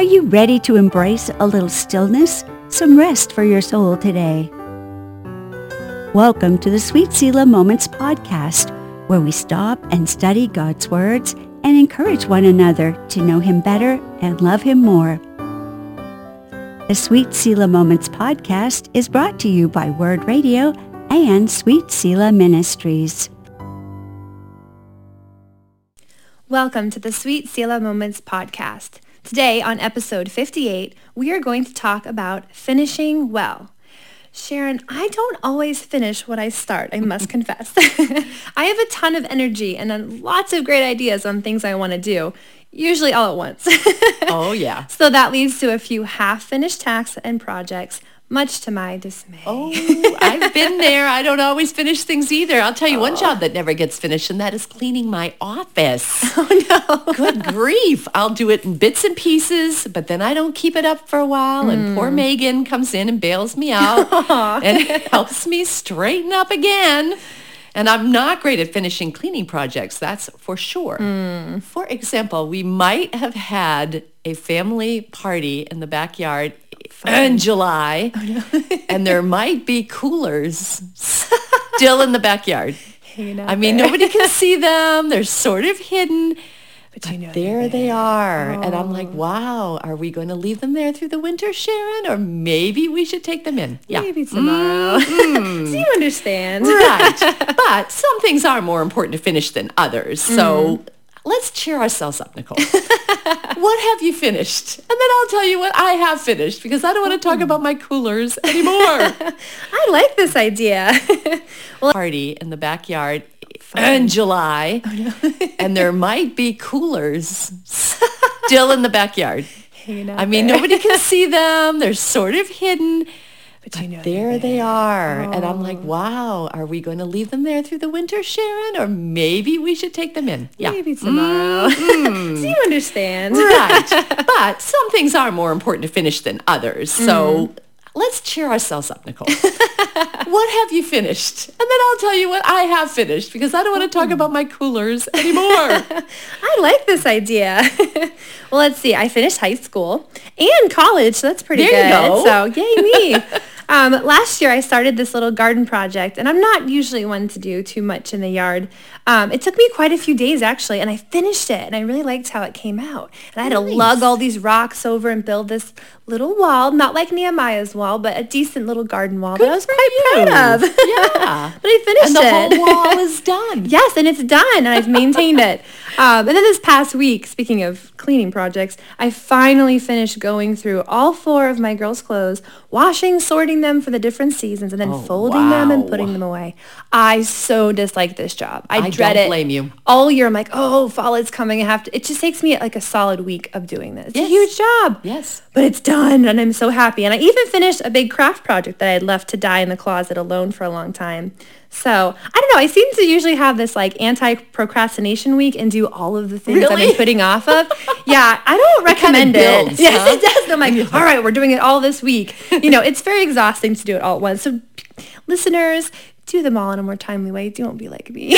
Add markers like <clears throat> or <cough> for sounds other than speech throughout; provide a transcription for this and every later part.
Are you ready to embrace a little stillness? Some rest for your soul today. Welcome to the Sweet Selah Moments podcast, where we stop and study God's words and encourage one another to know Him better and love Him more. The Sweet Selah Moments podcast is brought to you by Word Radio and Sweet Selah Ministries. Welcome to the Sweet Selah Moments podcast. Today, on episode 58, we are going to talk about finishing well. Sharon, I don't always finish what I start, I must <laughs> confess. <laughs> I have a ton of energy and lots of great ideas on things I want to do, usually all at once. <laughs> oh, yeah. So that leads to a few half-finished tasks and projects much to my dismay. Oh, I've been <laughs> there. I don't always finish things either. I'll tell you oh. one job that never gets finished, and that is cleaning my office. <laughs> Oh, no. Good grief. I'll do it in bits and pieces, but then I don't keep it up for a while, mm. and poor hmm. Megan comes in and bails me <laughs> out and helps me straighten up again. And I'm not great at finishing cleaning projects, that's for sure. Mm. For example, we might have had a family party in the backyard in July, <laughs> oh, no. and there might be coolers still in the backyard. I mean, there. nobody can see <laughs> them. They're sort of hidden. But, but you know there they are. Oh. And I'm like, wow, are we going to leave them there through the winter, Sharon? Or maybe we should take them in. Yeah. Maybe tomorrow. Mm-hmm. <laughs> so you understand. right. But some things are more important to finish than others. So mm. Let's cheer ourselves up, Nicole. <laughs> what have you finished? And then I'll tell you what I have finished because I don't want to talk about my coolers anymore. <laughs> I like this idea. <laughs> well, party in the backyard in July, oh, no. and there might be coolers still in the backyard. I mean, there. nobody can see them. They're sort of hidden. But, but you know there they are. Oh. And I'm like, oh. wow, are we going to leave them there through the winter, Sharon? Or maybe we should take them in. Yeah. Maybe tomorrow. Mm-hmm. so <laughs> you understand. right. But some things are more important to finish than others. So mm. Let's cheer ourselves up, Nicole. <laughs> what have you finished? And then I'll tell you what I have finished because I don't want to talk about my coolers anymore. <laughs> I like this idea. <laughs> well, let's see. I finished high school and college, so that's pretty there good. Go. So yay me. Um, last year I started this little garden project and I'm not usually one to do too much in the yard. Um, it took me quite a few days actually and I finished it and I really liked how it came out. And I had nice. to lug all these rocks over and build this little wall, not like Nehemiah's wall, but a decent little garden wall Good that I was quite you. proud of. Yeah. <laughs> but I finished it. and the it. whole wall is done. <laughs> yes, and it's done and I've maintained it. Um, and then this past week, speaking of cleaning projects, I finally finished going through all four of my girls' clothes, washing, sorting them for the different seasons, and then oh, folding wow. them and putting them away. I so dislike this job. I, I dread don't it. blame you. All year, I'm like, oh, fall is coming. I have to. It just takes me like a solid week of doing this. It's yes. a huge job. Yes. But it's done, and I'm so happy. And I even finished a big craft project that I had left to die in the closet alone for a long time. So I don't know. I seem to usually have this like anti-procrastination week and do all of the things really? I've been putting off of. <laughs> yeah, I don't recommend it. Kind of builds, it. Yes, it does. I'm like, <laughs> all right, we're doing it all this week. You know, it's very exhausting to do it all at once. So listeners, do them all in a more timely way. Don't be like me. <laughs>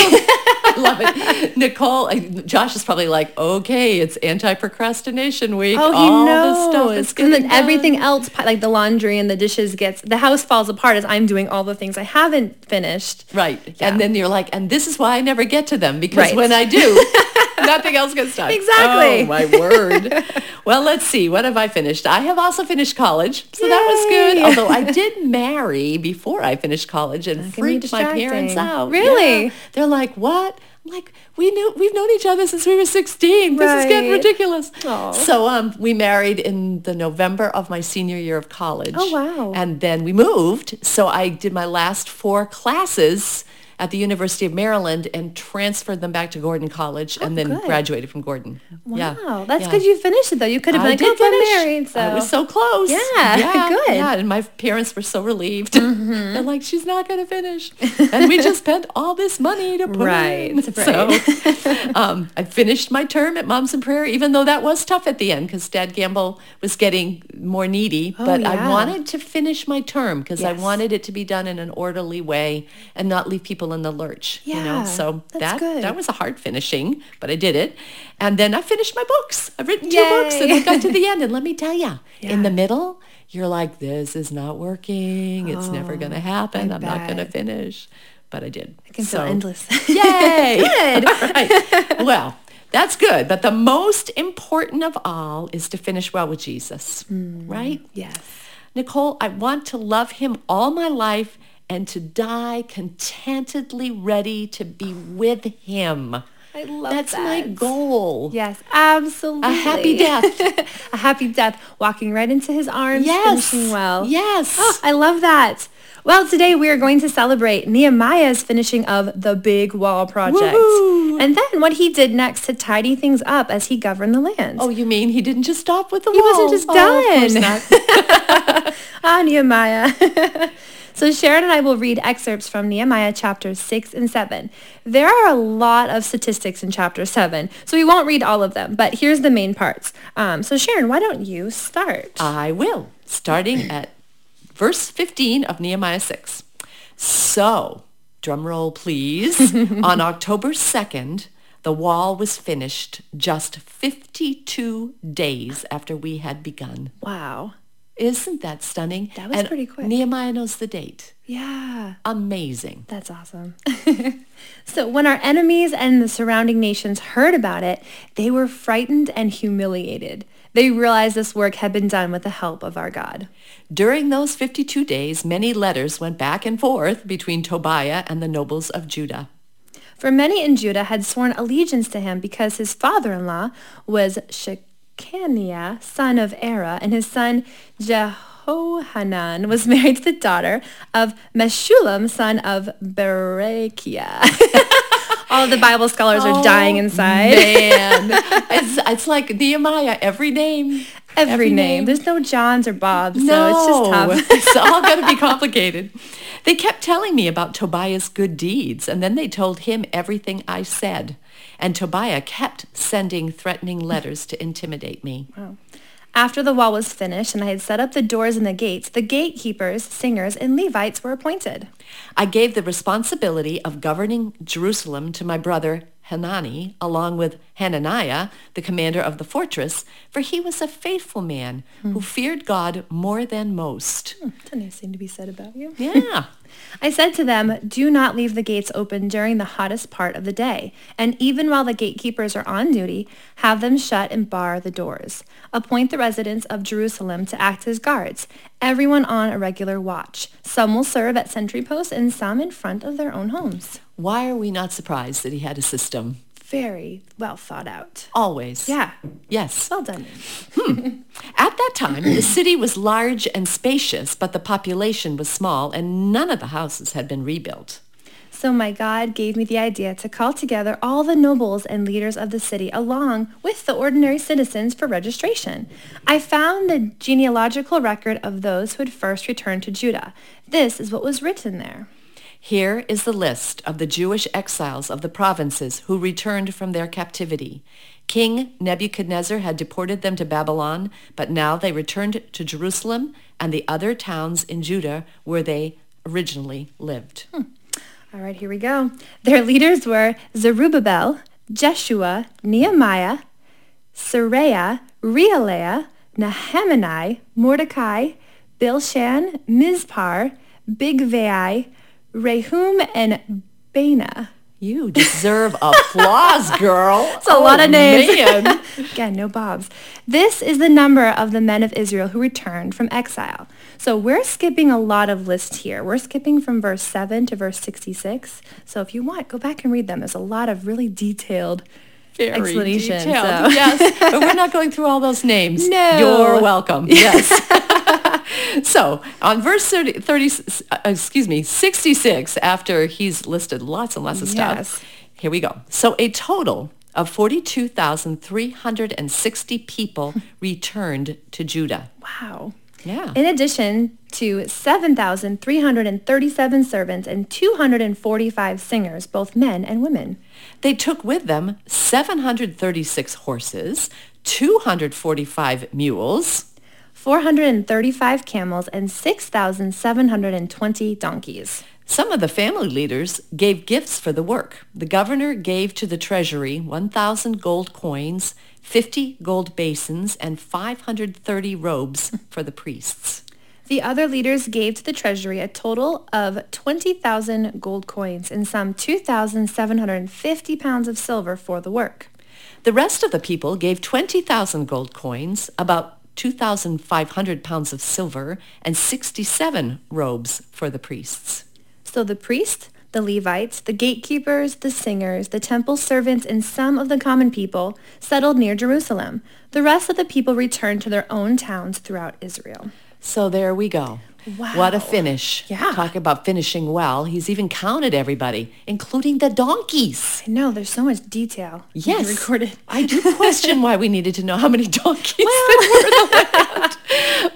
I love it. Nicole, Josh is probably like, okay, it's anti-procrastination week. Oh, he All knows. This stuff and then everything else, like the laundry and the dishes gets, the house falls apart as I'm doing all the things I haven't finished. Right. Yeah. And then you're like, and this is why I never get to them because right. when I do, <laughs> nothing else gets done. Exactly. Oh, my word. well, let's see. What have I finished? I have also finished college, so Yay. that was good. Although I did marry before I finished college and freaked my parents out. Really? Yeah. They're like, what? I'm like, we knew we've known each other since we were 16. This right. is getting ridiculous. Aww. So um, we married in the November of my senior year of college. Oh wow! And then we moved. So I did my last four classes at the University of Maryland and transferred them back to Gordon College oh, and then good. graduated from Gordon. Wow, yeah. that's yeah. good you finished it though. You could have been I like, did oh. I'm married. So. I was so close. Yeah, yeah <laughs> good. Yeah, and my parents were so relieved. Mm-hmm. They're like, she's not going to finish. <laughs> and we just spent all this money to put right, in. <laughs> Right. So um, I finished my term at Moms in Prayer, even though that was tough at the end because Dad Gamble was getting more needy. Oh, but yeah. I wanted to finish my term because yes. I wanted it to be done in an orderly way and not leave people In the lurch. you know, so that's that good. that was a hard finishing, but I did it. And then I finished my books. I've written two books, and I got to the end. And let me tell you, Yeah. in the middle, you're like, "This is not working. It's never going to happen. I I'm not going to finish." But I did. I can feel endless. <laughs> Yay! Good. <laughs> All right. Well, that's good. But the most important of all is to finish well with Jesus, Hmm. right? yes. Nicole, I want to love him all my life and to die contentedly ready to be with him. I love that. That's that. my goal. Yes, absolutely. A happy death. <laughs> a happy death. Walking right into his arms. Yes. Finishing well. Yes. Oh, I love that. Well, today we are going to celebrate Nehemiah's finishing of the big wall project. Woohoo. And then what he did next to tidy things up as he governed the land. Oh, you mean he didn't just stop with the He wall? He wasn't just Oh, of course done. not. <laughs> <laughs> Ah, Nehemiah. <laughs> so Sharon and I will read excerpts from Nehemiah chapters 6 and 7. There are a lot of statistics in chapter 7, so we won't read all of them, but here's the main parts. Um, so Sharon, why don't you start? I will, starting at verse 15 of Nehemiah 6. So, drum roll please, <laughs> on October 2nd, the wall was finished just 52 days after we had begun. wow. Isn't that stunning? That was And pretty quick. Nehemiah knows the date. Yeah. Amazing. That's awesome. <laughs> so when our enemies and the surrounding nations heard about it, they were frightened and humiliated. They realized this work had been done with the help of our God. During those 52 days, many letters went back and forth between Tobiah and the nobles of Judah. For many in Judah had sworn allegiance to him because his father-in-law was Shechaniah, son of Arah, and his son Jehohanan was <laughs> married to the daughter of Meshullam, son of Berechiah. <laughs> All the Bible scholars are dying oh, inside. Oh, Man, <laughs> it's, it's like Nehemiah, every name. Every, name. There's no Johns or Bobs, so no, it's just tough. <laughs> it's all going to be <laughs> complicated. They kept telling me about Tobiah's good deeds, and then they told him everything I said. And Tobiah kept sending threatening letters to intimidate me. After the wall was finished and I had set up the doors and the gates, the gatekeepers, singers, and Levites were appointed. I gave the responsibility of governing Jerusalem to my brother Hanani, along with Hananiah, the commander of the fortress, for he was a faithful man who hmm. feared God more than most. That's a nice thing to be said about you. Yeah. <laughs> I said to them, do not leave the gates open during the hottest part of the day, and even while the gatekeepers are on duty, have them shut and bar the doors. Appoint the residents of Jerusalem to act as guards, everyone on a regular watch. Some will serve at sentry posts and some in front of their own homes. Why are we not surprised that he had a system? Very well thought out. Always. Yeah, Yes. well done. Hmm. At that time, the city was large and spacious, but the population was small and none of the houses had been rebuilt. So my God gave me the idea to call together all the nobles and leaders of the city along with the ordinary citizens for registration. I found the genealogical record of those who had first returned to Judah. This is what was written there. Here is the list of the Jewish exiles of the provinces who returned from their captivity. King Nebuchadnezzar had deported them to Babylon, but now they returned to Jerusalem and the other towns in Judah where they originally lived. Hmm. All right, here we go. Their leaders were Zerubbabel, Jeshua, Nehemiah, Sariah, Realiah, Nehemiah, Mordecai, Bilshan, Mizpar, Bigvai, Rehum, and Bena. You deserve applause, <laughs> girl. It's a lot oh, of names. Again, <laughs> no Bobs. This is the number of the men of Israel who returned from exile. So we're skipping a lot of lists here. We're skipping from verse 7 to verse 66. So if you want, go back and read them. There's a lot of really detailed Very explanation. detailed. so- <laughs> Yes, but we're not going through all those names. No. You're welcome. <laughs> Yes. <laughs> so on verse 30, 30 uh, excuse me, 66, after he's listed lots and lots of stuff, Yes. here we go. So a total of 42,360 people returned to Judah. Wow. Yeah. In addition to 7,337 servants and 245 singers, both men and women. They took with them 736 horses, 245 mules, 435 camels, and 6,720 donkeys. Some of the family leaders gave gifts for the work. The governor gave to the treasury 1,000 gold coins, 50 gold basins, and 530 robes for the priests. The other leaders gave to the treasury a total of 20,000 gold coins and some 2,750 pounds of silver for the work. The rest of the people gave 20,000 gold coins, about 2,500 pounds of silver, and 67 robes for the priests. So the priests, the Levites, the gatekeepers, the singers, the temple servants, and some of the common people settled near Jerusalem. The rest of the people returned to their own towns throughout Israel. So there we go. Wow. What a finish. Yeah. Talk about finishing well. He's even counted everybody, including the donkeys. I know, there's so much detail. Yes. Recorded. I do question why we needed to know how many <laughs> donkeys there were in the <laughs> land. <laughs>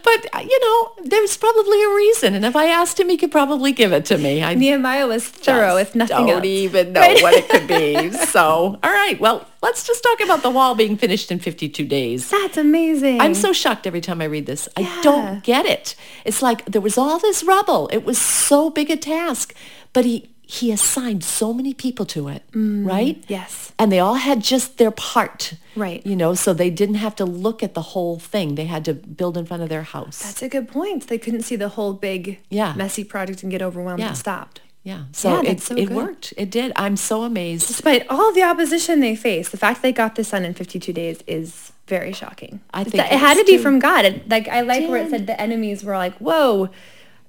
But, uh, you know, there's probably a reason. And if I asked him, he could probably give it to me. I Nehemiah was thorough, if nothing don't else. even know Right? what it could be. <laughs> So, all right. Well, let's just talk about the wall being finished in 52 days. That's amazing. I'm so shocked every time I read this. I don't get it. It's like there was all this rubble. It was so big a task, but he he assigned so many people to it, right? Mm, Yes. And they all had just their part. Right. You know, so they didn't have to look at the whole thing. They had to build in front of their house. That's a good point. They couldn't see the whole big, Yeah. messy project and get overwhelmed Yeah. and stopped. yeah. So Yeah, it, so it good. worked. It did. I'm so amazed. Despite all the opposition they faced, the fact they got this done in 52 days is very shocking. I think it had to be from God. It, like I like where it said the enemies were like, "Whoa."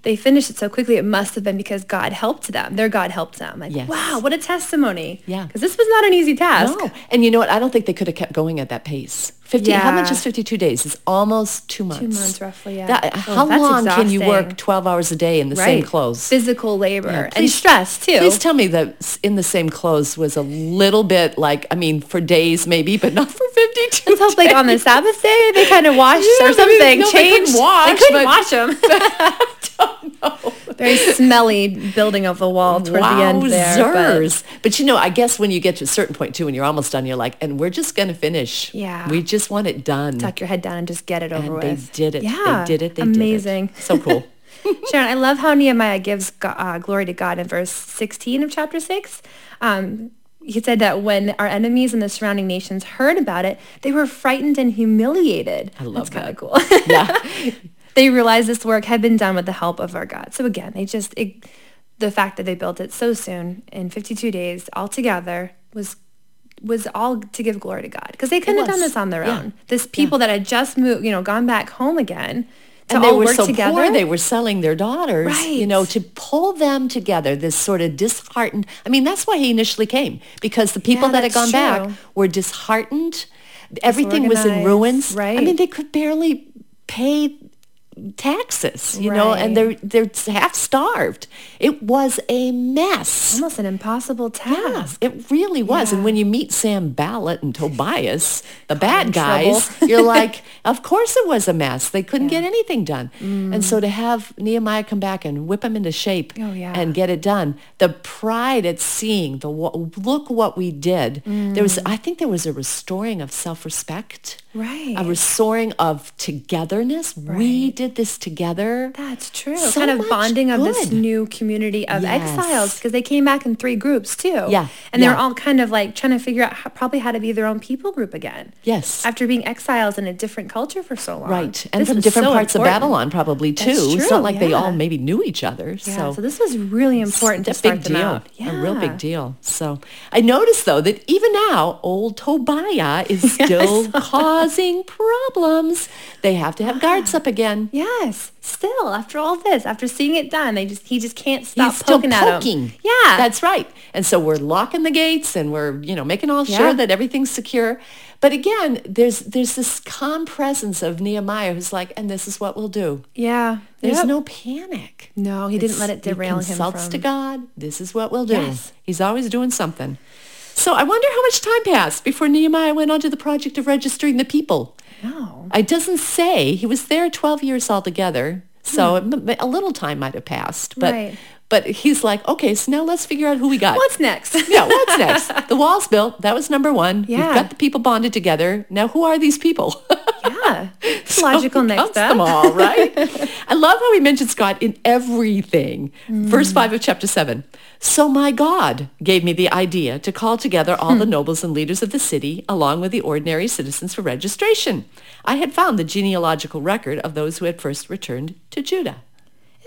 They finished it so quickly. It must have been because God helped them. Their God helped them. Like, Yes. wow, what a testimony. Yeah. Because this was not an easy task. No. And you know what? I don't think they could have kept going at that pace. 50, How much is 52 days? It's almost two months. Two months roughly, yeah. That- Oh, how long can you work 12 hours a day in the same clothes? Physical labor Yeah, and stress too. Please tell me that in the same clothes was a little bit like, I mean, for days maybe, but not for 52 Let's hope like on the. Sabbath day they kind of <laughs> washed Yeah, or maybe- something. no, they couldn't changed. wash, They couldn't but- wash them. <laughs> don't know. Very smelly building of the wall toward the end there. but-. But, you know, I guess when you get to a certain point too, when you're almost done, you're like, and we're just going to finish. Yeah. We just want it done. tuck your head down and just get it over and they did it. Yeah, They did it. They amazing. did it. Amazing. So cool. <laughs> Sharon, I love how Nehemiah gives uh, glory to God in verse 16 of chapter 6. Um, he said that when our enemies and the surrounding nations heard about it, they were frightened and humiliated. I love That's kind of cool. <laughs> Yeah. <laughs> they realized this work had been done with the help of our God. So again, they just, it, the fact that they built it so soon in 52 days all together was was all to give glory to God because they couldn't have done this on their Yeah. own. This people that had just moved, you know, gone back home again and they all were work so together. poor they were selling their daughters right. you know to pull them together this sort of disheartened i mean that's why he initially came because the people Yeah, that had gone that's back were disheartened everything was in ruins right i mean they could barely pay taxes you know and they're they're half starved it was a mess almost an impossible task. Yes, it really was. And when you meet Sanballat and Tobias, the bad guys, <laughs> you're like, of course it was a mess. They couldn't get anything done. And so to have Nehemiah come back and whip him into shape Oh, yeah. and get it done, the pride at seeing the look what we did. There was, mm. I think there was a restoring of self-respect. Right. A restoring of togetherness. We Right. Did this together. That's true. So kind of bonding of this new community of Yes. exiles because they came back in three groups too. Yeah, And they were yeah. all kind of like trying to figure out how, probably how to be their own people group again. Yes. After being exiles in a different culture for so long. Right. And This from different so parts important. of Babylon probably too. That's it's true, not like they all maybe knew each other. Yeah, so so this was really important to a start big them deal. out. A real big deal. So I noticed though that even now old Tobiah is <laughs> still causing problems. They have to have guards up again. Yes, still after all this, after seeing it done, they just he just can't stop He's still poking poking. at him. Yeah, That's right. And so we're locking the gates and we're, you know, making all sure Yeah. that everything's secure. But again, there's there's this calm presence of Nehemiah who's like, and this is what we'll do. yeah. There's Yep. no panic. No, he didn't let it derail he him consults to God. This is what we'll do. Yes. He's always doing something. So I wonder how much time passed before Nehemiah went on to the project of registering the people. No. It doesn't say. He was there 12 years altogether. So it m- a little time might have passed. But, Hmm. Right. but he's like, okay, so now let's figure out who we got. What's next? <laughs> yeah, what's next? <laughs> The wall's built. That was number one. Yeah. We've got the people bonded together. Now, who are these people? <laughs> yeah. <laughs> It's logical next step. them all, right? <laughs> I love how he mentions God in everything. Verse 5 of chapter 7. So my God gave me the idea to call together all the hmm. nobles and leaders of the city along with the ordinary citizens for registration. I had found the genealogical record of those who had first returned to Judah.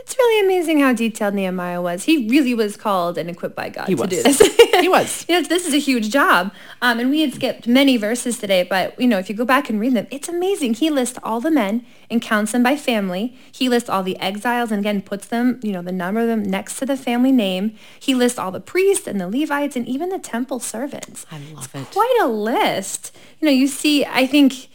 It's really amazing how detailed Nehemiah was. He really was called and equipped by God He to was. do this. He was. <laughs> You know, this is a huge job. Um, and we had skipped many verses today, but you know, if you go back and read them, it's amazing. He lists all the men and counts them by family. He lists all the exiles and again puts them, you know, the number of them next to the family name. He lists all the priests and the Levites and even the temple servants. I love It's it. quite a list. You know, you see, I think,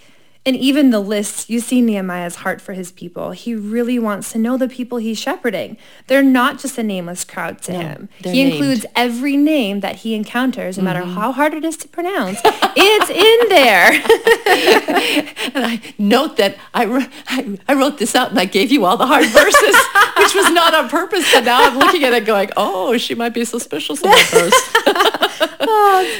and even the list, you see Nehemiah's heart for his people. He really wants to know the people he's shepherding. They're not just a nameless crowd to him. He named. includes every name that he encounters, no matter Mm-hmm. how hard it is to pronounce. it's in there. <laughs> And I note that I, I, I wrote this out and I gave you all the hard verses, <laughs> which was not on purpose. But now I'm looking at it going, oh, she might be suspicious about those.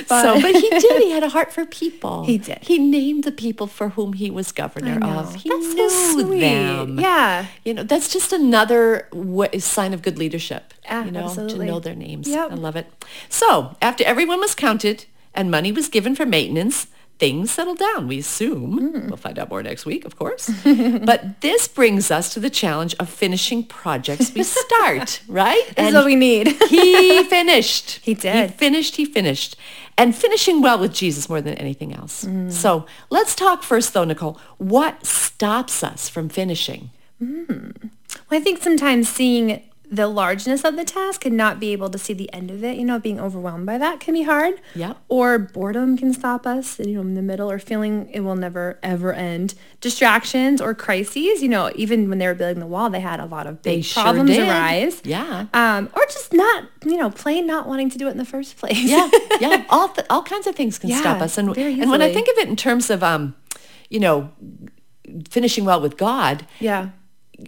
so, but he did. He had a heart for people. He did. He named the people for whom he was governor of. He That's knew so sweet. them. Yeah. You know, that's just another wa sign of good leadership. Ah, you know, absolutely. to know their names. Yep. I love it. So after everyone was counted and money was given for maintenance, things settled down, we assume. Hmm. We'll find out more next week, of course. <laughs> but this brings us to the challenge of finishing projects we start, <laughs> right? This is what we need. he <laughs> finished. He did. He finished, he finished. And finishing well with Jesus more than anything else. Mm. So let's talk first though, Nicole. What stops us from finishing? Well, I think sometimes seeing the largeness of the task and not be able to see the end of it, you know, being overwhelmed by that can be hard. Yep. Or boredom can stop us, you know, in the middle or feeling it will never ever end. Distractions or crises, you know, even when they were building the wall, they had a lot of big sure problems did. arise. Yeah. Um, or just not, you know, plain not wanting to do it in the first place. yeah, <laughs> yeah, all th- all kinds of things can Yeah, stop us. And and when I think of it in terms of um, you know, finishing well with God, yeah.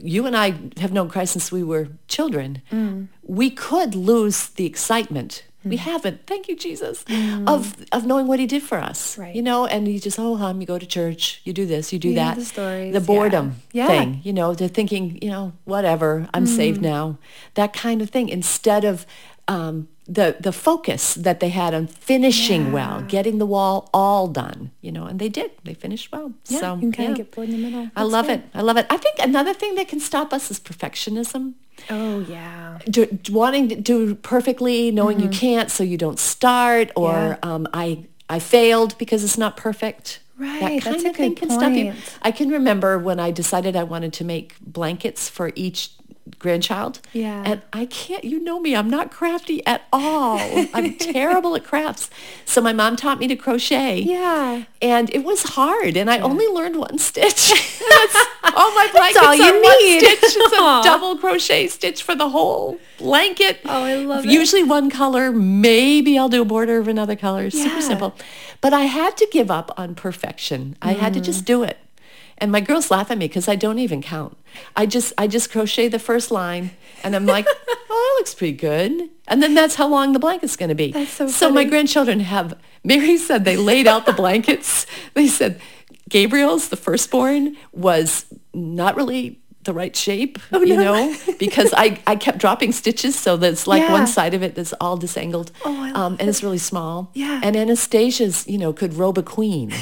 You and I have known Christ since we were children. Mm. We could lose the excitement. We haven't. Thank you, Jesus, of of knowing what He did for us. Mm. Right. You know, and you just oh, hum, you go to church, you do this, you do Yeah, that. the stories, the boredom Yeah. thing. You know, they're thinking, you know, whatever, I'm saved Mm. now. That kind of thing. Instead of um, the the focus that they had on finishing well, getting the wall all done. You know, and they did. They finished well. Yeah, so you can kind yeah. of get bored in the middle. I love good. it. I love it. I think another thing that can stop us is perfectionism. Oh, yeah. Do, wanting to do perfectly, knowing you can't, so you don't start, or Mm-hmm. Yeah. um, I I failed because it's not perfect. Right, That that's kind a of thing good can stop you. point. I can remember when I decided I wanted to make blankets for each grandchild. Yeah. And I can't, you know me, I'm not crafty at all. I'm <laughs> terrible at crafts. So my mom taught me to crochet. Yeah. And it was hard, and I only learned one stitch. <laughs> That's all my blankets all you are one need. stitch. It's a <laughs> Aw. double crochet stitch for the whole blanket. Oh, I love it. Usually one color. Maybe I'll do a border of another color. Super simple. But I had to give up on perfection. I had to Mm. just do it. And my girls laugh at me because I don't even count. I just I just crochet the first line, and I'm like, <laughs> oh, that looks pretty good. And then that's how long the blanket's going to be. That's so So my grandchildren have. Mary said they laid out the blankets. <laughs> they said Gabriel's the firstborn was not really the right shape, Oh, you know, because I, I kept dropping stitches so that it's like Yeah. one side of it that's all disangled. Oh, um, and it's really small. Yeah. And Anastasia's, you know, could robe a queen. <laughs>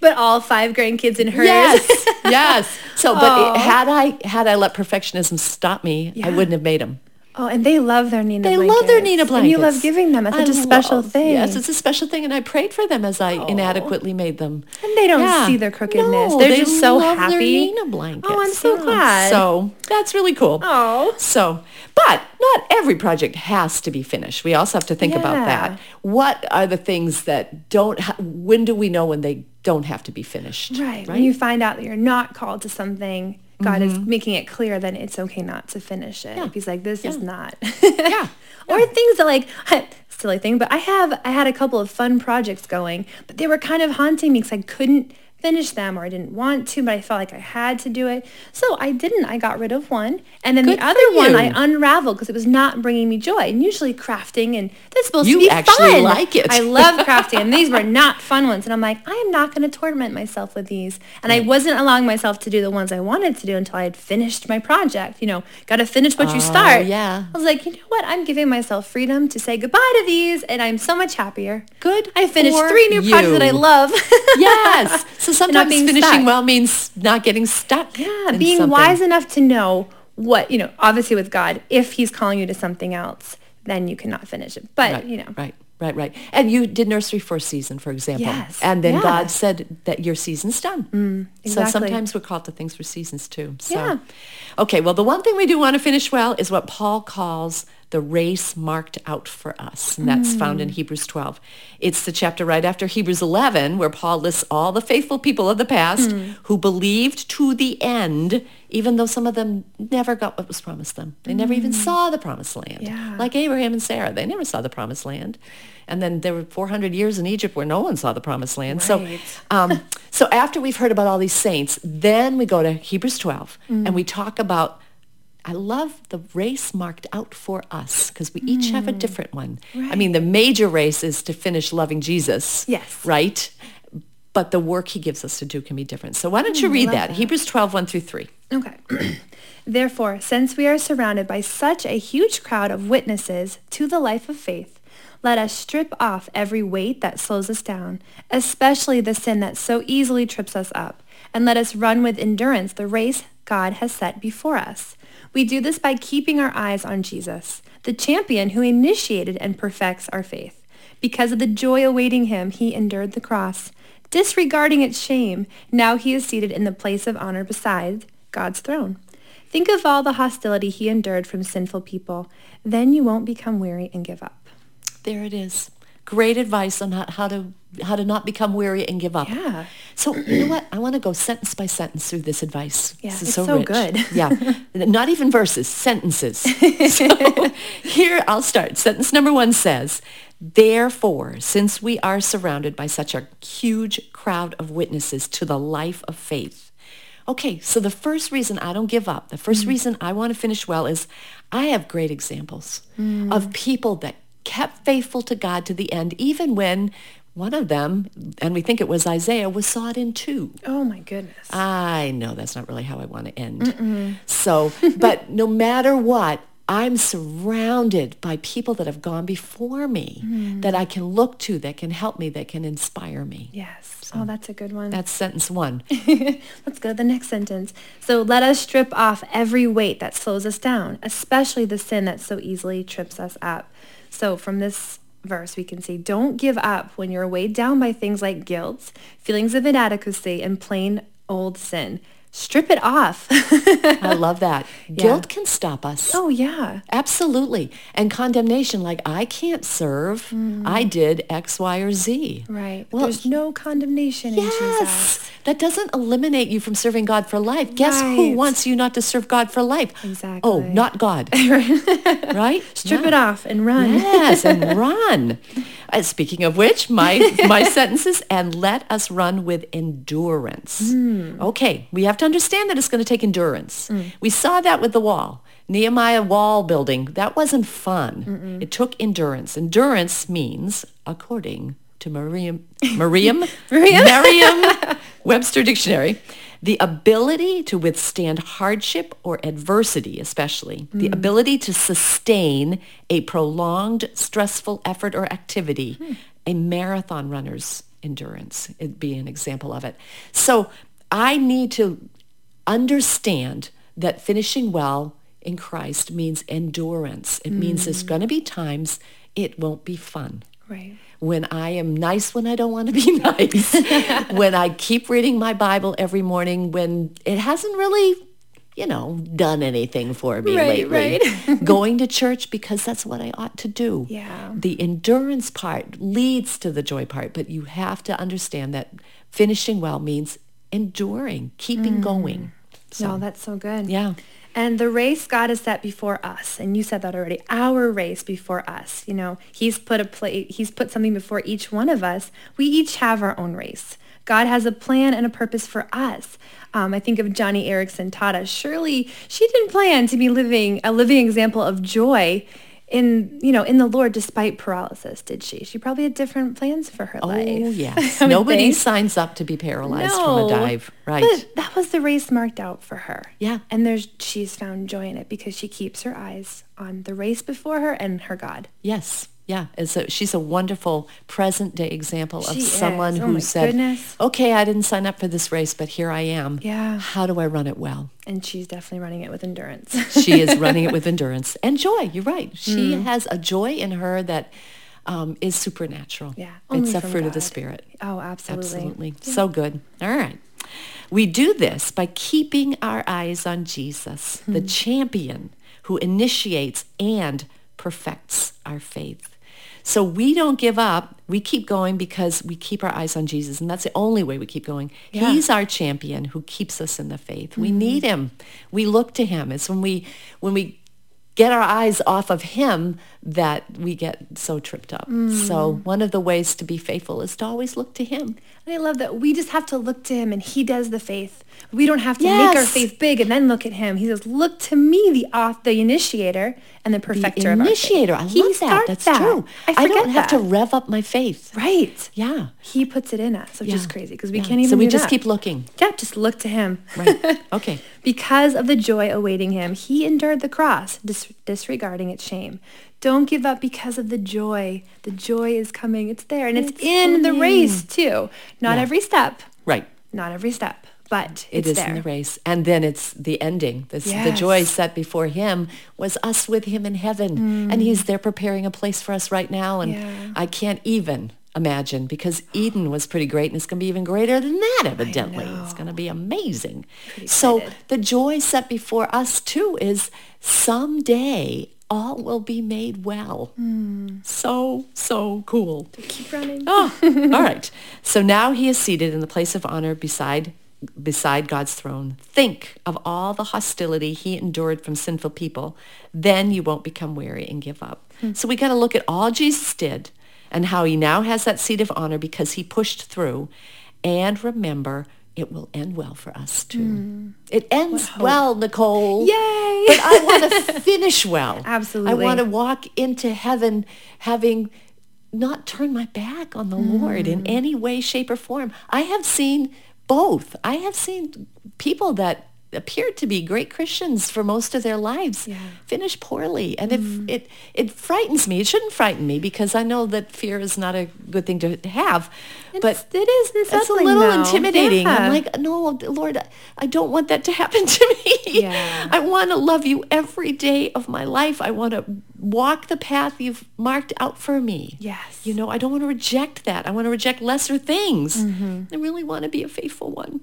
But all five grandkids in hers. Yes, <laughs> yes. So, but it, had I had I let perfectionism stop me, I wouldn't have made them. Oh, and they love their Nina blankets. They blankets. love their Nina blankets. And you love giving them. It's such a special love- thing. Yes, it's a special thing, and I prayed for them as I oh. inadequately made them. And they don't Yeah. see their crookedness. No, They're they just so love happy. Their Nina blankets. Oh, I'm so Yeah. glad. So that's really cool. Oh. So, but not every project has to be finished. We also have to think about that. What are the things that don't? Ha- when do we know when they don't have to be finished? Right. When you find out that you're not called to something, God is making it clear then it's okay not to finish it. Mm-hmm. Yeah. He's like, this is Yeah. not. <laughs> Yeah. Or things that like, <laughs> silly thing, but I have, I had a couple of fun projects going, but they were kind of haunting me because I couldn't finish them or I didn't want to, but I felt like I had to do it. So I didn't. I got rid of one. And then Good the other one. I unraveled because it was not bringing me joy. And usually crafting and that's supposed You to be actually fun. like it. I love crafting and these were not fun ones. And I'm like, I am not going to torment myself with these. And I mm. wasn't allowing myself to do the ones I wanted to do until I had finished my project. You know, got to finish what you oh, start. Oh, yeah. I was like, you know what? I'm giving myself freedom to say goodbye to these and I'm so much happier. Good I finished three new projects that I love. <laughs> yes. So sometimes being finishing stuck. well means not getting stuck. Yeah, in being something. wise enough to know what, you know, obviously with God, if he's calling you to something else, then you cannot finish it. But, Right, you know, right, right, right. And you did nursery for a season, for example. Yes, And then yeah. Mm, God said that your season's done. So exactly. sometimes we're called to things for seasons too. So. Yeah. Okay, well, the one thing we do want to finish well is what Paul calls the race marked out for us. And that's found Mm. in Hebrews 12. It's the chapter right after Hebrews 11 where Paul lists all the faithful people of the past Mm. who believed to the end, even though some of them never got what was promised them. They never even saw the promised land. Mm. Yeah. Like Abraham and Sarah, they never saw the promised land. And then there were 400 years in Egypt where no one saw the promised land. So, <laughs> um, so after we've heard about all these saints, then we go to Hebrews 12 Mm. and we talk about, I love the race marked out for us because we each have a hmm. different one. I mean, the major race is to finish loving Jesus. Yes. Right? But the work he gives us to do can be different. So why don't you hmm, read that? Hebrews 12, 1 through 3. Okay. <clears throat> Therefore, since we are surrounded by such a huge crowd of witnesses to the life of faith, let us strip off every weight that slows us down, especially the sin that so easily trips us up, and let us run with endurance the race God has set before us. We do this by keeping our eyes on Jesus, the champion who initiated and perfects our faith. Because of the joy awaiting him, he endured the cross, disregarding its shame. Now he is seated in the place of honor beside God's throne. Think of all the hostility he endured from sinful people. Then you won't become weary and give up. There it is. Great advice on how, how to how to not become weary and give up. Yeah. So you know what? I want to go sentence by sentence through this advice. Yeah, this is it's so, so rich. good. <laughs> yeah, not even verses, sentences. <laughs> so here I'll start. Sentence number one says, "Therefore, since we are surrounded by such a huge crowd of witnesses to the life of faith." Okay, so the first reason I don't give up, the 1st mm. reason I want to finish well is I have great examples mm. of people that kept faithful to God to the end, even when one of them, and we think it was Isaiah, was sawed in two. Oh my goodness. I know that's not really how I want to end. So, but <laughs> no matter what, I'm surrounded by people that have gone before me mm. that I can look to, that can help me, that can inspire me. yes. Oh, that's a good one. That's sentence one. <laughs> Let's go to the next sentence. So let us strip off every weight that slows us down, especially the sin that so easily trips us up. So from this verse, we can see, don't give up when you're weighed down by things like guilt, feelings of inadequacy, and plain old sin. Strip it off. <laughs> I love that. <laughs> Guilt can stop us. oh, yeah. Absolutely. And condemnation, like I can't serve. I did X, Y, or Z. Right. Well, There's no condemnation in Jesus. Yes. That doesn't eliminate you from serving God for life. Guess who wants you not to serve God for life? Exactly. Oh, not God. <laughs> right? Strip Yeah. it off and run. Yes, and run. Uh, speaking of which, my my sentences and let us run with endurance. Hmm. Okay, we have to understand that it's going to take endurance. Mm. We saw that with the wall. Nehemiah wall building, that wasn't fun. It took endurance. Endurance means, according to Merriam, <laughs> Merriam, Merriam Webster Dictionary, the ability to withstand hardship or adversity, especially the mm. ability to sustain a prolonged stressful effort or activity, hmm. a marathon runner's endurance, it'd be an example of it. So I need to understand that finishing well in Christ means endurance. It means there's mm. going to be times it won't be fun Right. when I am nice when I don't want to be <laughs> nice, <laughs> when I keep reading my Bible every morning, when it hasn't really, you know, done anything for me Right, lately. <laughs> Going to church because that's what I ought to do. Yeah. The endurance part leads to the joy part, but you have to understand that finishing well means enduring, keeping going. So, No, that's so good. yeah. And the race God has set before us, and you said that already, our race before us. You know, he's put a play, he's put something before each one of us. We each have our own race. God has a plan and a purpose for us. Um, I think of Joni Eareckson us. Surely she didn't plan to be living a living example of joy in you know in the Lord despite paralysis, did she? She probably had different plans for her Oh, life. yes. <laughs> Nobody think. signs up to be paralyzed No, from a dive. Right. But that was the race marked out for her. Yeah. And there's she's found joy in it because she keeps her eyes on the race before her and her God. Yes. Yeah. A, she's a wonderful present day example of She someone. Oh who said, goodness. okay, I didn't sign up for this race, but here I am. Yeah. How do I run it well? And she's definitely running it with endurance. <laughs> she is <laughs> running it with endurance and joy. You're right. She Mm. has a joy in her that um, is supernatural. Yeah, It's a fruit of the Spirit. oh, absolutely. Absolutely. So good. All right. We do this by keeping our eyes on Jesus, the Hmm. champion who initiates and perfects our faith. So we don't give up. We keep going because we keep our eyes on Jesus. And that's the only way we keep going. Yeah. He's our champion who keeps us in the faith. We need him. We look to him. It's when we when we get our eyes off of him that we get so tripped up. Hmm. So one of the ways to be faithful is to always look to him. And I love that we just have to look to him and he does the faith. We don't have to make our faith big and then look at him. He says, look to me, the author, the initiator and the perfecter of our initiator. I love that. That's that. true. I, I, don't have to rev up my faith. Right. Yeah. He puts it in us, which is crazy because we Yeah. can't even So we just that. keep looking. Yeah, just look to him. Right. <laughs> Okay. because of the joy awaiting him, he endured the cross, dis- disregarding its shame. Don't give up because of the joy. The joy is coming. It's there. And it's, It's in the race too. Not Yeah. every step. Right. Not every step. But It it's there. in the race. And then it's the ending. This, The joy set before him was us with him in heaven. And he's there preparing a place for us right now. And Mm. Yeah. I can't even imagine because Eden was pretty great and it's going to be even greater than that evidently. It's going to be amazing. So the joy set before us too is someday all will be made well. Mm. So, so cool. Keep running. Oh, <laughs> all right. So now he is seated in the place of honor beside beside God's throne. Think of all the hostility he endured from sinful people. Then you won't become weary and give up. So we got to look at all Jesus did and how he now has that seat of honor because he pushed through. And remember, it will end well for us too. It ends well, Nicole. Yay! But I want to <laughs> finish well. Absolutely. I want to walk into heaven having not turned my back on the Lord Mm. in any way, shape, or form. I have seen both. I have seen people that appeared to be great Christians for most of their lives Yeah. finish poorly. And it, mm-hmm. it, it frightens me. It shouldn't frighten me because I know that fear is not a good thing to have. but it is it's a little though. intimidating. Yeah. I'm like, no, Lord, I don't want that to happen <laughs> to me. Yeah. I want to love you every day of my life. I want to walk the path you've marked out for me. Yes. You know, I don't want to reject that. I want to reject lesser things. Mm-hmm. I really want to be a faithful one.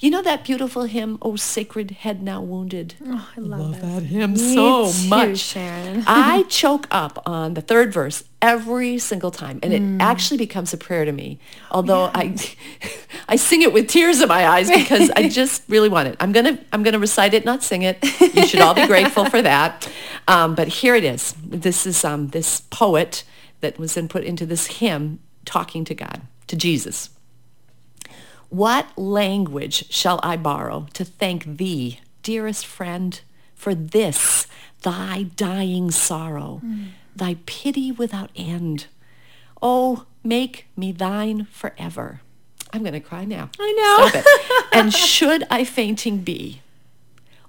You know that beautiful hymn, Oh Sacred Head Now Wounded? Oh, I love, that. that hymn Me so too, much. Sharon. I <laughs> choke up on the third verse every single time, and Mm. it actually becomes a prayer to me. Although I, <laughs> I sing it with tears in my eyes because I <laughs> just really want it. I'm gonna, I'm gonna recite it, not sing it. You should all be grateful for that. Um, but here it is. This is um, this poet that was then put into this hymn talking to God, to Jesus. What language shall I borrow to thank thee, dearest friend, for this thy dying sorrow, thy pity without end? Oh, make me thine forever. I'm going to cry now. I know. Stop it. and should I fainting be,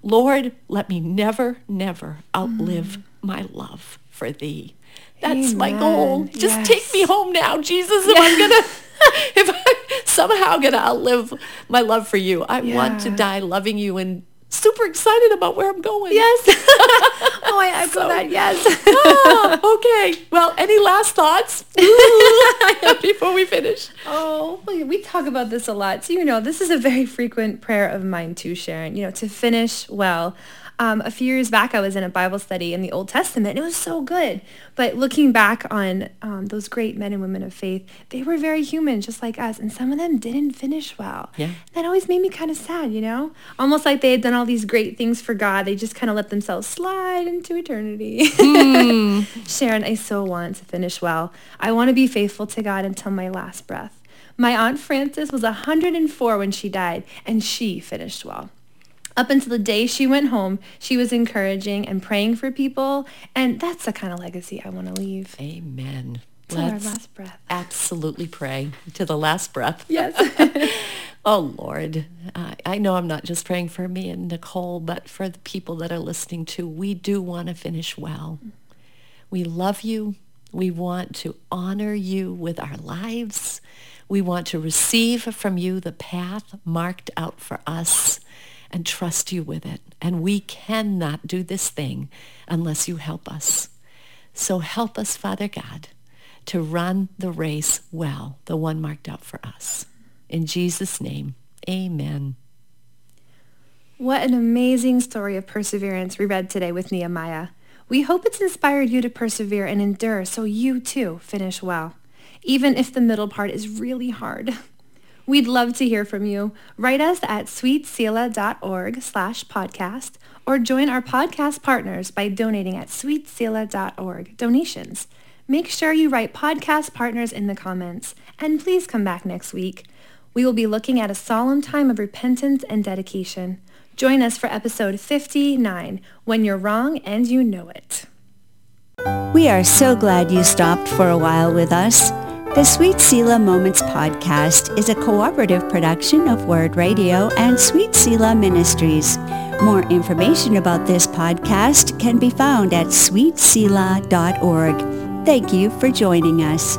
Lord, let me never, never outlive mm. my love for thee. That's my goal. Just Yes. take me home now, Jesus, if I'm gonna <laughs> <laughs> if I'm somehow gonna outlive my love for you. I want to die loving you and super excited about where I'm going. Yes. <laughs> oh, I echo So- that. Yes. Ah, okay. Well, any last thoughts <laughs> <laughs> before we finish? Oh, we talk about this a lot. So, you know, this is a very frequent prayer of mine too, Sharon, you know, to finish well. Um, a few years back, I was in a Bible study in the Old Testament, and it was so good. But looking back on um, those great men and women of faith, they were very human, just like us, and some of them didn't finish well. Yeah. That always made me kind of sad, you know? Almost like they had done all these great things for God. They just kind of let themselves slide into eternity. <laughs> Sharon, I so want to finish well. I want to be faithful to God until my last breath. My Aunt Frances was 104 when she died, and she finished well. Up until the day she went home, she was encouraging and praying for people, and that's the kind of legacy I want to leave. Amen. Till our Let's last breath. absolutely pray to the last breath. Yes. <laughs> Oh, Lord, I, I know I'm not just praying for me and Nicole, but for the people that are listening too. We do want to finish well. We love you. We want to honor you with our lives. We want to receive from you the path marked out for us and trust you with it. And we cannot do this thing unless you help us. So help us, Father God, to run the race well, the one marked out for us. In Jesus' name, amen. What an amazing story of perseverance we read today with Nehemiah. We hope it's inspired you to persevere and endure so you too finish well, even if the middle part is really hard. <laughs> We'd love to hear from you. Write us at sweetselah.org slash podcast or join our podcast partners by donating at sweetselah.org donations. Make sure you write podcast partners in the comments and please come back next week. We will be looking at a solemn time of repentance and dedication. Join us for episode 59, When You're Wrong and You Know It. We are so glad you stopped for a while with us. The Sweet Selah Moments podcast is a cooperative production of Word Radio and Sweet Selah Ministries. More information about this podcast can be found at sweetselah.org. Thank you for joining us.